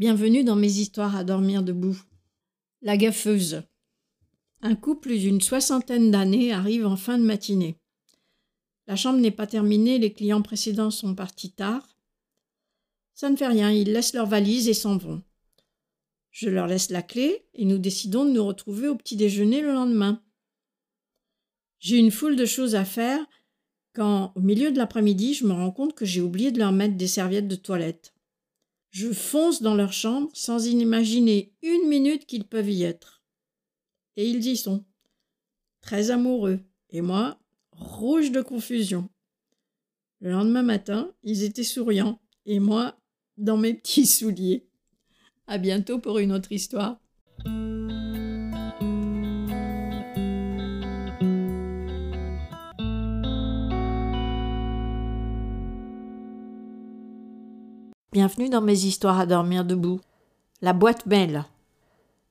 Bienvenue dans mes histoires à dormir debout. La gaffeuse. Un couple d'une soixantaine d'années arrive en fin de matinée. La chambre n'est pas terminée, les clients précédents sont partis tard. Ça ne fait rien, ils laissent leurs valises et s'en vont. Je leur laisse la clé et nous décidons de nous retrouver au petit déjeuner le lendemain. J'ai une foule de choses à faire quand, au milieu de l'après-midi, je me rends compte que j'ai oublié de leur mettre des serviettes de toilette. Je fonce dans leur chambre sans imaginer une minute qu'ils peuvent y être. Et ils y sont, très amoureux, et moi, rouge de confusion. Le lendemain matin, ils étaient souriants, et moi, dans mes petits souliers. À bientôt pour une autre histoire. Bienvenue dans mes histoires à dormir debout. La boîte mail.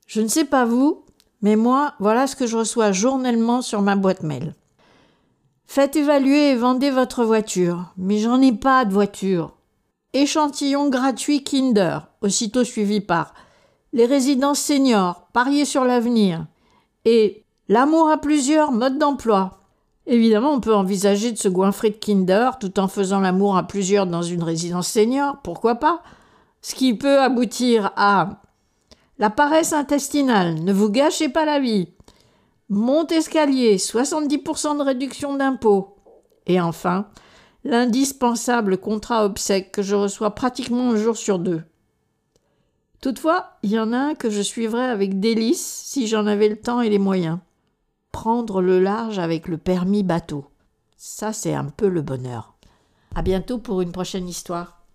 Je ne sais pas vous, mais moi, voilà ce que je reçois journellement sur ma boîte mail. Faites évaluer et vendez votre voiture, mais j'en ai pas de voiture. Échantillon gratuit Kinder, aussitôt suivi par les résidences seniors, parier sur l'avenir et l'amour à plusieurs, mode d'emploi. Évidemment, on peut envisager de se goinfrer de Kinder tout en faisant l'amour à plusieurs dans une résidence senior, pourquoi pas Ce qui peut aboutir à la paresse intestinale, ne vous gâchez pas la vie. Monte escalier, 70% de réduction d'impôts. Et enfin, l'indispensable contrat obsèque que je reçois pratiquement un jour sur deux. Toutefois, il y en a un que je suivrai avec délice si j'en avais le temps et les moyens prendre le large avec le permis bateau. Ça, c'est un peu le bonheur. À bientôt pour une prochaine histoire.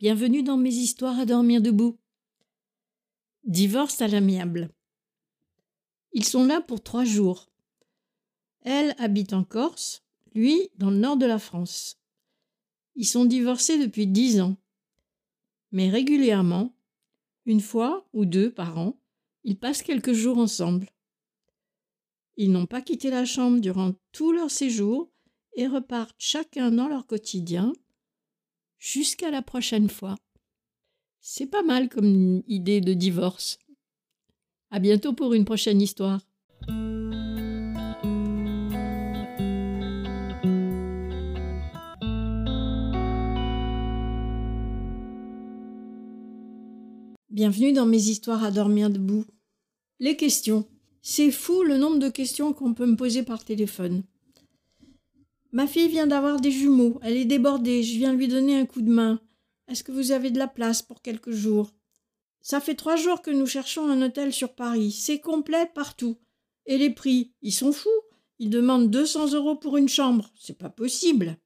Bienvenue dans mes histoires à dormir debout. Divorce à l'amiable. Ils sont là pour trois jours. Elle habite en Corse, lui dans le nord de la France. Ils sont divorcés depuis dix ans. Mais régulièrement, une fois ou deux par an, ils passent quelques jours ensemble. Ils n'ont pas quitté la chambre durant tout leur séjour et repartent chacun dans leur quotidien jusqu'à la prochaine fois. C'est pas mal comme idée de divorce. À bientôt pour une prochaine histoire. Bienvenue dans mes histoires à dormir debout. Les questions. C'est fou le nombre de questions qu'on peut me poser par téléphone. Ma fille vient d'avoir des jumeaux, elle est débordée, je viens lui donner un coup de main. Est-ce que vous avez de la place pour quelques jours? Ça fait trois jours que nous cherchons un hôtel sur Paris, c'est complet partout. Et les prix, ils sont fous. Ils demandent 200 euros pour une chambre, c'est pas possible.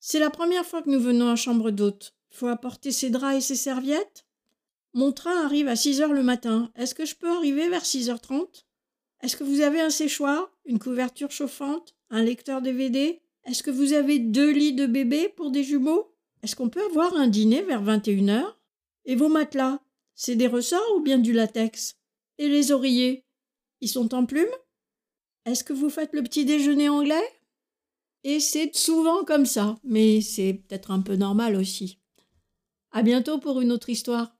C'est la première fois que nous venons à chambre d'hôte. Faut apporter ses draps et ses serviettes? Mon train arrive à 6 heures le matin. Est-ce que je peux arriver vers 6h30 Est-ce que vous avez un séchoir, une couverture chauffante, un lecteur DVD Est-ce que vous avez deux lits de bébé pour des jumeaux? Est-ce qu'on peut avoir un dîner vers 21h Et vos matelas C'est des ressorts ou bien du latex? Et les oreillers Ils sont en plumes Est-ce que vous faites le petit déjeuner anglais? Et c'est souvent comme ça, mais c'est peut-être un peu normal aussi. À bientôt pour une autre histoire.